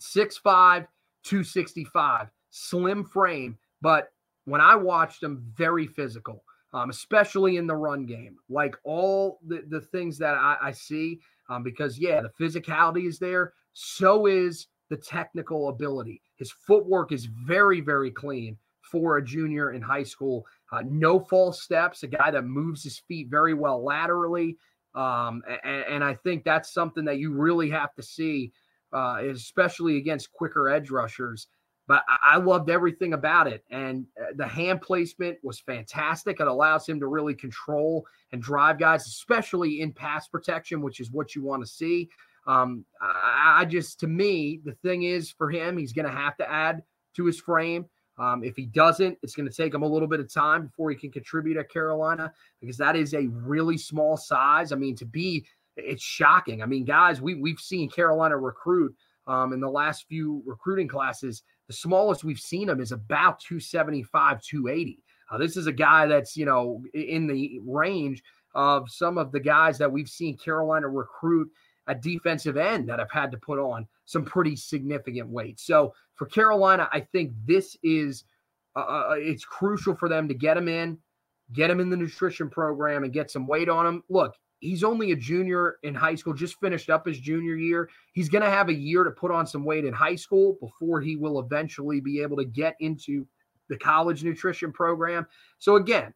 6'5", 265, slim frame, but when I watched him, very physical. Um, especially in the run game, like all the, the things that I, I see, um, because yeah, the physicality is there. So is the technical ability. His footwork is very, very clean. for a junior in high school. Uh, no false steps, a guy that moves his feet very well laterally. Um, and, and, I think that's something that you really have to see, uh, especially against quicker edge rushers. But I, loved everything about it. And uh, the hand placement was fantastic. It allows him to really control and drive guys, especially in pass protection, which is what you want to see. Um, I, I just, to me, the thing is for him, he's going to have to add to his frame. Um, if he doesn't, it's going to take him a little bit of time before he can contribute at Carolina because that is a really small size. I mean, to be, it's shocking. I mean, guys, we we've seen Carolina recruit um, in the last few recruiting classes. The smallest we've seen him is about 275, 280. Uh, this is a guy that's you know in the range of some of the guys that we've seen Carolina recruit at defensive end that have had to put on some pretty significant weight. So for Carolina, I think this is uh, uh, uh, it's crucial for them to get him in, get him in the nutrition program, and get some weight on him. Look, he's only a junior in high school, just finished up his junior year. He's going to have a year to put on some weight in high school before he will eventually be able to get into the college nutrition program. So again,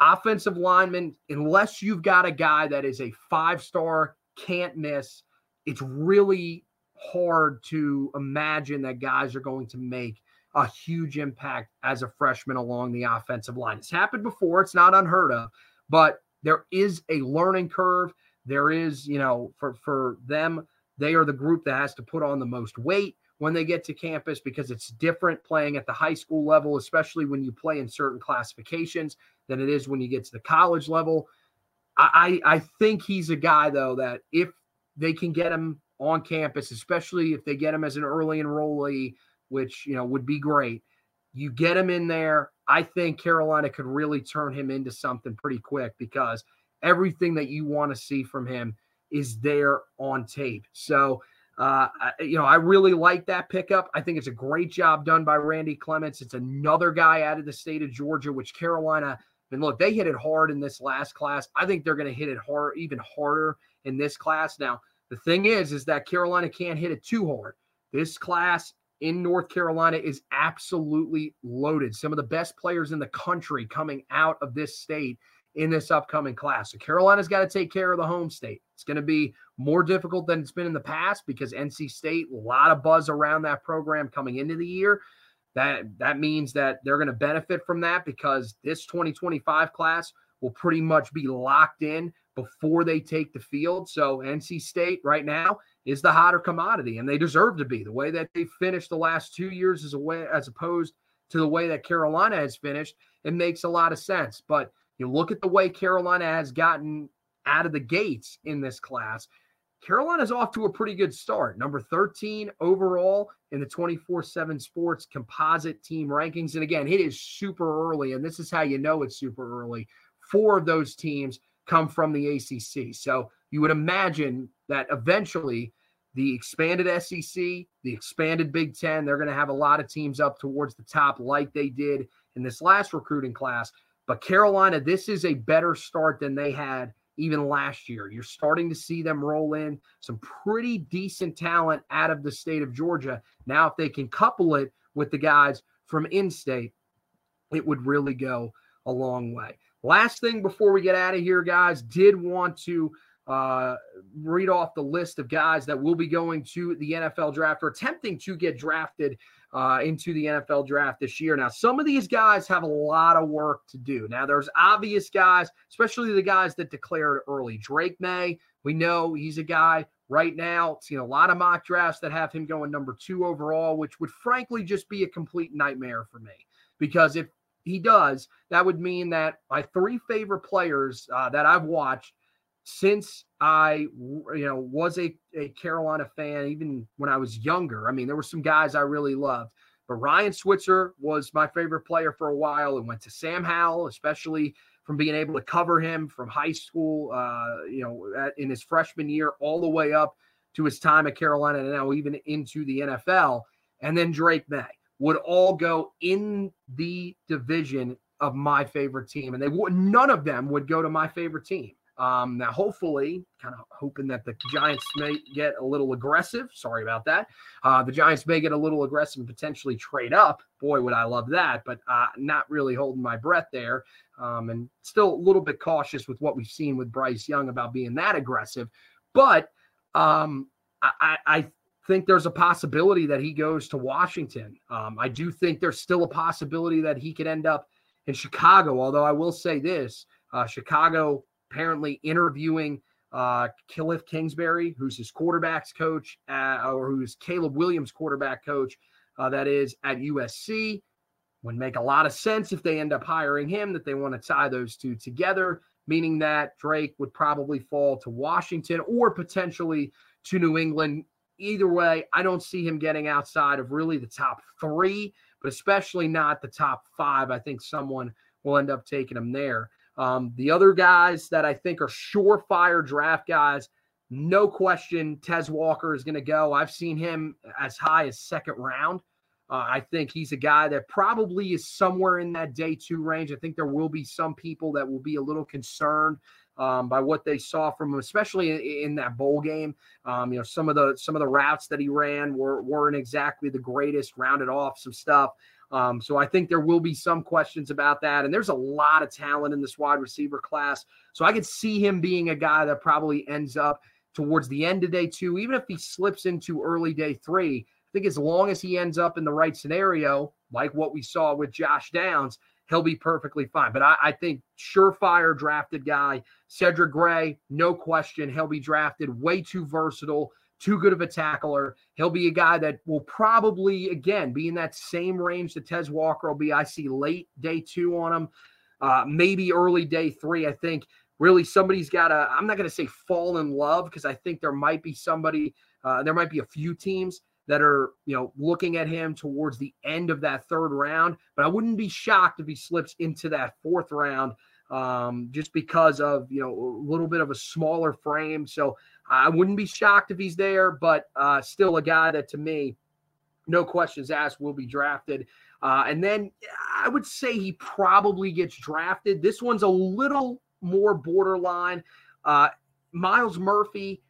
offensive lineman, unless you've got a guy that is a five star, can't miss, it's really hard to imagine that guys are going to make a huge impact as a freshman along the offensive line. It's happened before, it's not unheard of, but there is a learning curve. There is, you know, for for them, they are the group that has to put on the most weight when they get to campus because it's different playing at the high school level, especially when you play in certain classifications, than it is when you get to the college level. I, I think he's a guy though that if they can get him on campus, especially if they get him as an early enrollee, which you know would be great. You get him in there. I think Carolina could really turn him into something pretty quick because everything that you want to see from him is there on tape. So, uh, you know, I really like that pickup. I think it's a great job done by Randy Clements. It's another guy out of the state of Georgia, which Carolina. And look, they hit it hard in this last class. I think they're going to hit it hard, even harder in this class. Now, the thing is, is that Carolina can't hit it too hard. This class in North Carolina is absolutely loaded. Some of the best players in the country coming out of this state in this upcoming class. So Carolina's got to take care of the home state. It's going to be more difficult than it's been in the past because NC State, a lot of buzz around that program coming into the year. That that means that they're going to benefit from that because this 2025 class will pretty much be locked in before they take the field. So NC State right now is the hotter commodity, and they deserve to be. The way that they finished the last two years as a way as opposed to the way that Carolina has finished, it makes a lot of sense. But you look at the way Carolina has gotten out of the gates in this class. Carolina's off to a pretty good start. Number 13 overall in the 24 7 sports composite team rankings. And again, it is super early, and this is how you know it's super early. Four of those teams come from the ACC. So you would imagine that eventually the expanded SEC, the expanded Big Ten, they're going to have a lot of teams up towards the top like they did in this last recruiting class. But Carolina, this is a better start than they had even last year. You're starting to see them roll in some pretty decent talent out of the state of Georgia. Now, if they can couple it with the guys from in state, it would really go a long way. Last thing before we get out of here, guys, did want to uh, read off the list of guys that will be going to the NFL draft or attempting to get drafted uh, into the NFL draft this year. Now, some of these guys have a lot of work to do. Now, there's obvious guys, especially the guys that declared early. Drake Maye, we know he's a guy right now. Seen a lot of mock drafts that have him going number two overall, which would frankly just be a complete nightmare for me. Because if he does, that would mean that my three favorite players uh, that I've watched since I, you know, was a, a Carolina fan, even when I was younger. I mean, there were some guys I really loved, but Ryan Switzer was my favorite player for a while and went to Sam Howell, especially from being able to cover him from high school, uh, you know, at, in his freshman year all the way up to his time at Carolina and now even into the NFL. And then Drake Maye would all go in the division of my favorite team, and they would none of them would go to my favorite team. Um, now, hopefully, kind of hoping that the Giants may get a little aggressive. Sorry about that. Uh, the Giants may get a little aggressive and potentially trade up. Boy, would I love that, but uh, not really holding my breath there. Um, and still a little bit cautious with what we've seen with Bryce Young about being that aggressive. But um, I, I think there's a possibility that he goes to Washington. Um, I do think there's still a possibility that he could end up in Chicago. Although I will say this uh, Chicago apparently interviewing uh, Cliff Kingsbury, who's his quarterbacks coach, uh, or who's Caleb Williams' quarterback coach, uh, that is at USC. Would make a lot of sense if they end up hiring him, that they want to tie those two together, meaning that Drake would probably fall to Washington or potentially to New England. Either way, I don't see him getting outside of really the top three, but especially not the top five. I think someone will end up taking him there. Um, the other guys that I think are surefire draft guys, no question, Tez Walker is going to go. I've seen him as high as second round. Uh, I think he's a guy that probably is somewhere in that day two range. I think there will be some people that will be a little concerned um, by what they saw from him, especially in, in that bowl game. Um, you know, some of the some of the routes that he ran were weren't exactly the greatest. Rounded off some stuff. Um, so I think there will be some questions about that. And there's a lot of talent in this wide receiver class. So I could see him being a guy that probably ends up towards the end of day two, even if he slips into early day three. I think as long as he ends up in the right scenario, like what we saw with Josh Downs, he'll be perfectly fine. But I, I, think surefire drafted guy, Cedric Gray, no question, he'll be drafted. Way too versatile, too good of a tackler. He'll be a guy that will probably, again, be in that same range that Tez Walker will be. I see late day two on him, uh, maybe early day three. I think really somebody's got to, I'm not going to say fall in love because I think there might be somebody, uh, there might be a few teams that are, you know, looking at him towards the end of that third round. But I wouldn't be shocked if he slips into that fourth round um, just because of, you know, a little bit of a smaller frame. So I wouldn't be shocked if he's there, but uh, still a guy that to me, no questions asked, will be drafted. Uh, and then I would say he probably gets drafted. This one's a little more borderline. Uh, Myles Murphy,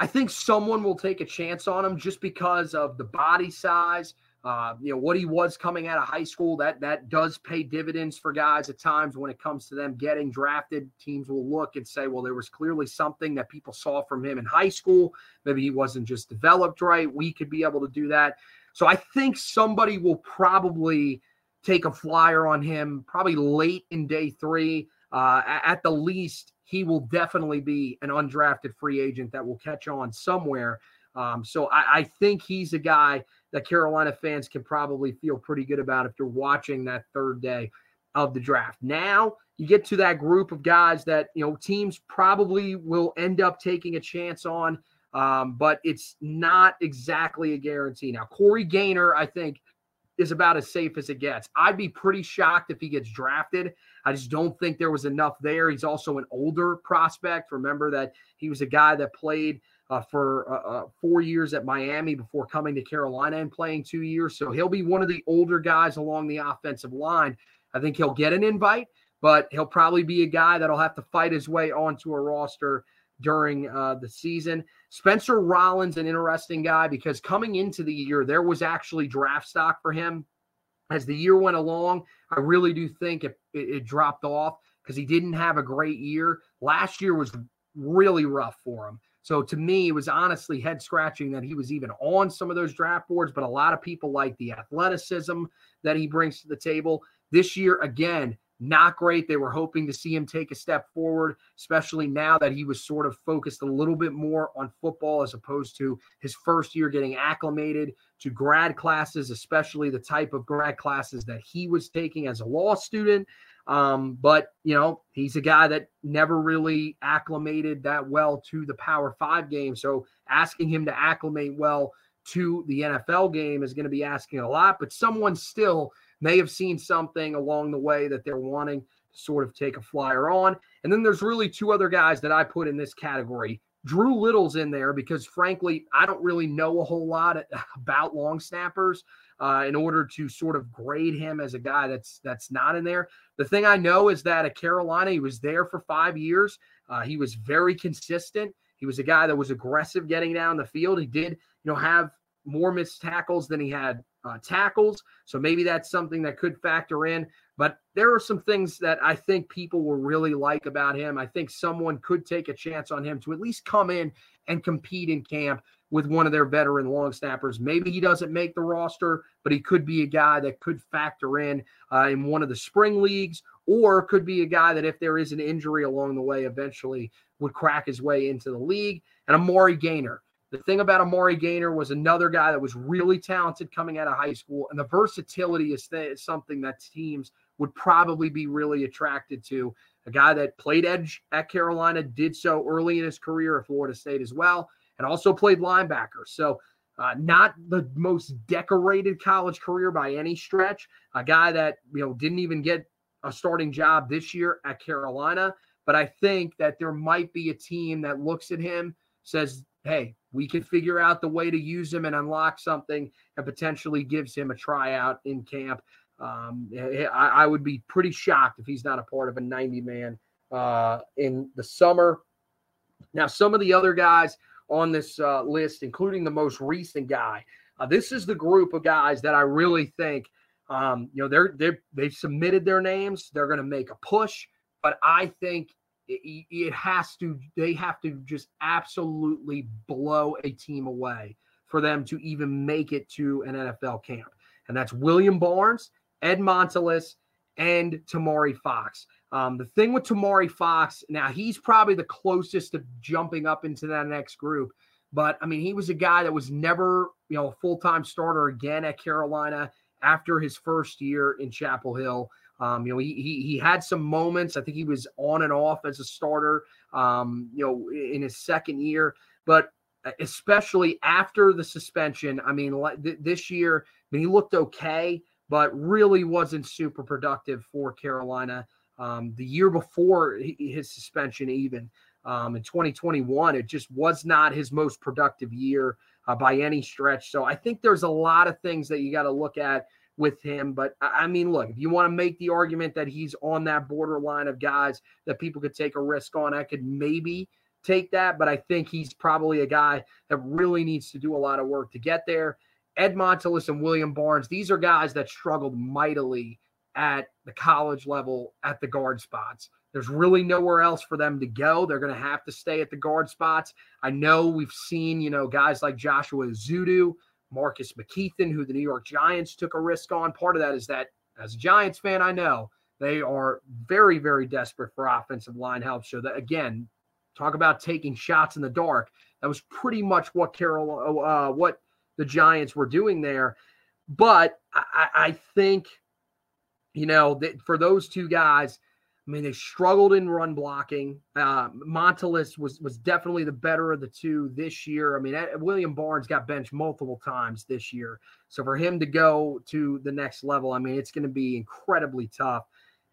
I think someone will take a chance on him just because of the body size. Uh, you know what he was coming out of high school that that does pay dividends for guys at times when it comes to them getting drafted. Teams will look and say well there was clearly something that people saw from him in high school. Maybe he wasn't just developed right. We could be able to do that. So i think somebody will probably take a flyer on him probably late in day three. Uh, at the least he will definitely be an undrafted free agent that will catch on somewhere. Um, so I, I think he's a guy that Carolina fans can probably feel pretty good about if you're watching that third day of the draft. Now you get to that group of guys that you know teams probably will end up taking a chance on, um, but it's not exactly a guarantee. Now Corey Gaynor, I think, is about as safe as it gets. I'd be pretty shocked if he gets drafted. I just don't think there was enough there. He's also an older prospect. Remember that he was a guy that played uh, for uh, uh, four years at Miami before coming to Carolina and playing two years. So he'll be one of the older guys along the offensive line. I think he'll get an invite, but he'll probably be a guy that'll have to fight his way onto a roster during uh, the season. Spencer Rollins, an interesting guy because coming into the year, there was actually draft stock for him. As the year went along, I really do think it, it, it dropped off because he didn't have a great year. Last year was really rough for him. So to me, it was honestly head scratching that he was even on some of those draft boards, but a lot of people like the athleticism that he brings to the table. This year, again, not great. They were hoping to see him take a step forward, especially now that he was sort of focused a little bit more on football as opposed to his first year getting acclimated to grad classes, especially the type of grad classes that he was taking as a law student. Um, but you know, he's a guy that never really acclimated that well to the Power Five game. So asking him to acclimate well to the NFL game is going to be asking a lot. But someone still may have seen something along the way that they're wanting to sort of take a flyer on. And then there's really two other guys that I put in this category. Drew Little's in there because, frankly, I don't really know a whole lot about long snappers uh, in order to sort of grade him as a guy that's that's not in there. The thing I know is that at Carolina, he was there for five years. Uh, he was very consistent. He was a guy that was aggressive getting down the field. He did, you know, have more missed tackles than he had uh, tackles. So maybe that's something that could factor in. But there are some things that I think people will really like about him. I think someone could take a chance on him to at least come in and compete in camp with one of their veteran long snappers. Maybe he doesn't make the roster, but he could be a guy that could factor in uh, in one of the spring leagues, or could be a guy that if there is an injury along the way, eventually would crack his way into the league. And Amari Gainer. The thing about Amari Gainer was another guy that was really talented coming out of high school, and the versatility is, th- is something that teams would probably be really attracted to. A guy that played edge at Carolina, did so early in his career at Florida State as well, and also played linebacker. So, uh, not the most decorated college career by any stretch. A guy that you know didn't even get a starting job this year at Carolina, but I think that there might be a team that looks at him, says, "Hey, we can figure out the way to use him and unlock something, and potentially gives him a tryout in camp." Um, I, I, would be pretty shocked if he's not a part of a 90 man uh, in the summer. Now, some of the other guys on this uh, list, including the most recent guy, uh, this is the group of guys that I really think, um, you know, they're they they've submitted their names. They're going to make a push, but I think it, it has to. They have to just absolutely blow a team away for them to even make it to an NFL camp, and that's William Barnes Ed Montilus, and Tomari Fox. Um, the thing with Tomari Fox, now he's probably the closest to jumping up into that next group. But I mean, he was a guy that was never, you know, a full time starter again at Carolina after his first year in Chapel Hill. Um, you know, he, he, he had some moments. I think he was on and off as a starter. Um, you know, in his second year, but especially after the suspension. I mean, th- this year, I mean, he looked okay but really wasn't super productive for Carolina. Um, the year before his suspension, even um, in 2021, it just was not his most productive year uh, by any stretch. So I think there's a lot of things that you got to look at with him. But I mean, look, if you want to make the argument that he's on that borderline of guys that people could take a risk on, I could maybe take that. But I think he's probably a guy that really needs to do a lot of work to get there. Ed Montilus and William Barnes, these are guys that struggled mightily at the college level at the guard spots. There's really nowhere else for them to go. They're going to have to stay at the guard spots. I know we've seen, you know, guys like Joshua Ezeudu, Marcus McKethan, who the New York Giants took a risk on. Part of that is that, as a Giants fan, I know they are very, very desperate for offensive line help. So that again, talk about taking shots in the dark. That was pretty much what Carol, uh, what the Giants were doing there. But I, I think, you know, that for those two guys, I mean, they struggled in run blocking. Uh, Montilus was was definitely the better of the two this year. I mean, William Barnes got benched multiple times this year, so for him to go to the next level, I mean, it's going to be incredibly tough.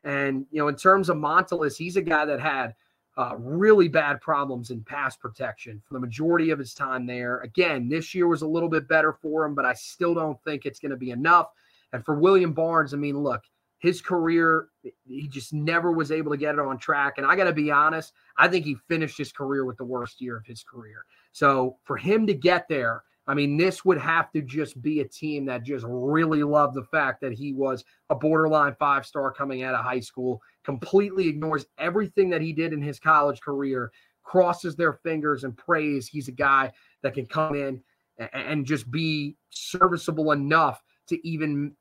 And you know, in terms of Montilus, he's a guy that had uh, really bad problems in pass protection for the majority of his time there. Again, this year was a little bit better for him, but I still don't think it's going to be enough. And for William Barnes, I mean, look, his career, he just never was able to get it on track. And I got to be honest, I think he finished his career with the worst year of his career. So for him to get there, I mean, this would have to just be a team that just really loved the fact that he was a borderline five star coming out of high school, completely ignores everything that he did in his college career, crosses their fingers and prays he's a guy that can come in and just be serviceable enough to even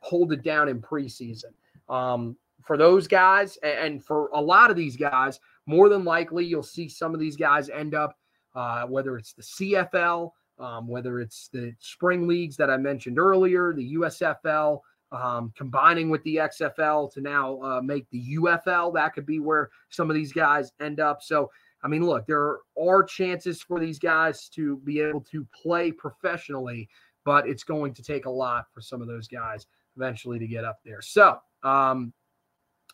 hold it down in preseason. Um, for those guys, and for a lot of these guys, more than likely you'll see some of these guys end up, uh, whether it's the CFL um, whether it's the spring leagues that I mentioned earlier, the USFL, um, combining with the XFL to now uh, make the UFL. That could be where some of these guys end up. So, I mean, look, there are chances for these guys to be able to play professionally, but it's going to take a lot for some of those guys eventually to get up there. So, um,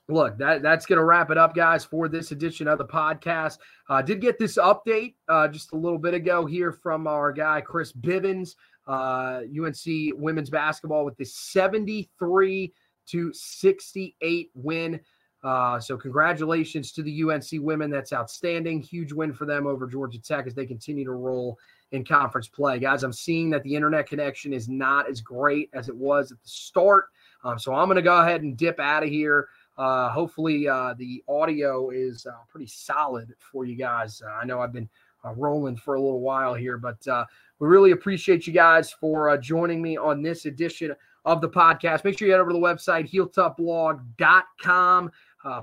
look, that that's going to wrap it up, guys, for this edition of the podcast. Uh, did get this update uh, just a little bit ago here from our guy Chris Bivens, uh, UNC women's basketball with the 73 to 68 win Uh, so congratulations to the UNC women. That's outstanding. Huge win for them over Georgia Tech as they continue to roll in conference play. Guys, I'm seeing that the internet connection is not as great as it was at the start. Um, so I'm going to go ahead and dip out of here. Uh, hopefully, uh, the audio is uh, pretty solid for you guys. Uh, I know I've been rolling for a little while here, but uh, we really appreciate you guys for joining me on this edition of the podcast. Make sure you head over to the website, heeltoughblog.com.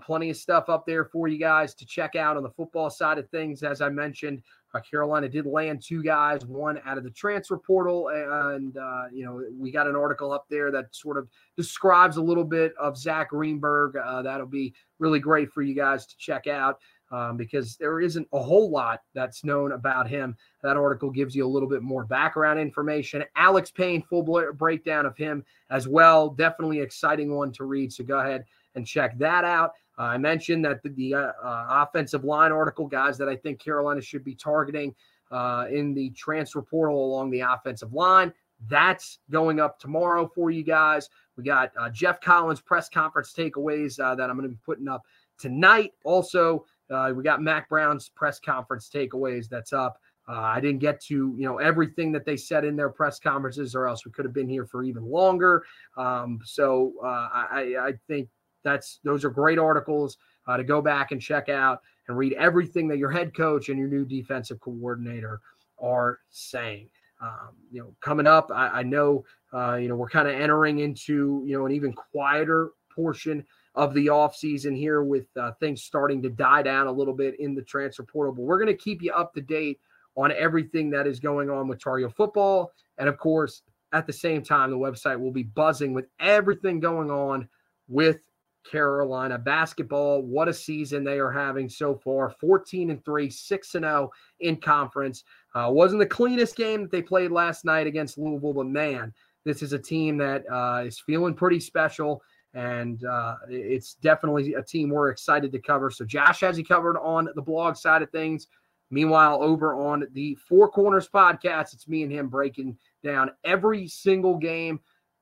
plenty of stuff up there for you guys to check out on the football side of things. As I mentioned, uh, Carolina did land two guys, one out of the transfer portal, and uh, you know we got an article up there that sort of describes a little bit of Zach Greenberg. Uh, that'll be really great for you guys to check out um, because there isn't a whole lot that's known about him. That article gives you a little bit more background information. Alex Payne, full breakdown of him as well. Definitely exciting one to read. So go ahead and check that out. Uh, I mentioned that the, the uh, uh, offensive line article, guys, that I think Carolina should be targeting uh, in the transfer portal along the offensive line. That's going up tomorrow for you guys. We got uh, Geoff Collins press conference takeaways uh, that I'm going to be putting up tonight. Also, we got Mack Brown's press conference takeaways that's up. I didn't get to you know everything that they said in their press conferences, or else we could have been here for even longer. Um, so I, I think that's those are great articles uh, to go back and check out and read everything that your head coach and your new defensive coordinator are saying. Um, you know, coming up, I, I know uh, you know we're kind of entering into you know an even quieter portion of the offseason here with uh, things starting to die down a little bit in the transfer portal. But we're going to keep you up to date on everything that is going on with Tar Heel football. And of course, at the same time, the website will be buzzing with everything going on with Carolina basketball. What a season they are having so far 14 and 3, 6 and 0 in conference. Uh, wasn't the cleanest game that they played last night against Louisville, but man, this is a team that uh, is feeling pretty special. And uh, it's definitely a team we're excited to cover. So, Josh has he covered on the blog side of things. Meanwhile, over on the Four Corners podcast, it's me and him breaking down every single game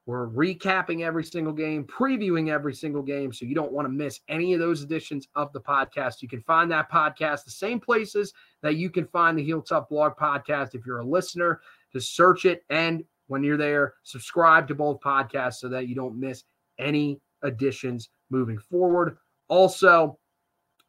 we're recapping every single game, previewing every single game. So you don't want to miss any of those editions of the podcast. You can find that podcast the same places that you can find the Heel Tough Blog podcast. If you're a listener, just search it. And when you're there, subscribe to both podcasts so that you don't miss any additions moving forward. Also,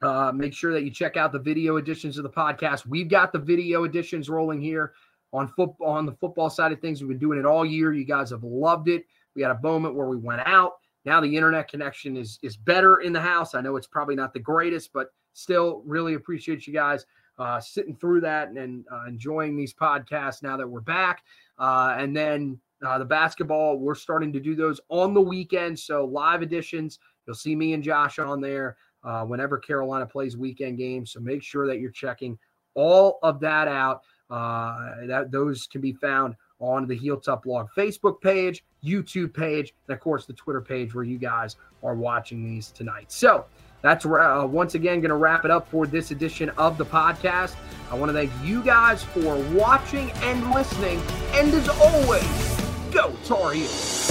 uh, make sure that you check out the video editions of the podcast. We've got the video editions rolling here on football on the football side of things. We've been doing it all year. You guys have loved it. We had a moment where we went out. Now the internet connection is is better in the house. I know it's probably not the greatest, but still really appreciate you guys uh, sitting through that and, and uh, enjoying these podcasts now that we're back. Uh, and then uh, the basketball, we're starting to do those on the weekend. So live editions, you'll see me and Josh on there uh, whenever Carolina plays weekend games. So make sure that you're checking all of that out. Uh, that those can be found on the Heel Tough Blog Facebook page, YouTube page, and of course the Twitter page where you guys are watching these tonight. So that's uh, once again going to wrap it up for this edition of the podcast. I want to thank you guys for watching and listening, and as always, go Tar Heels.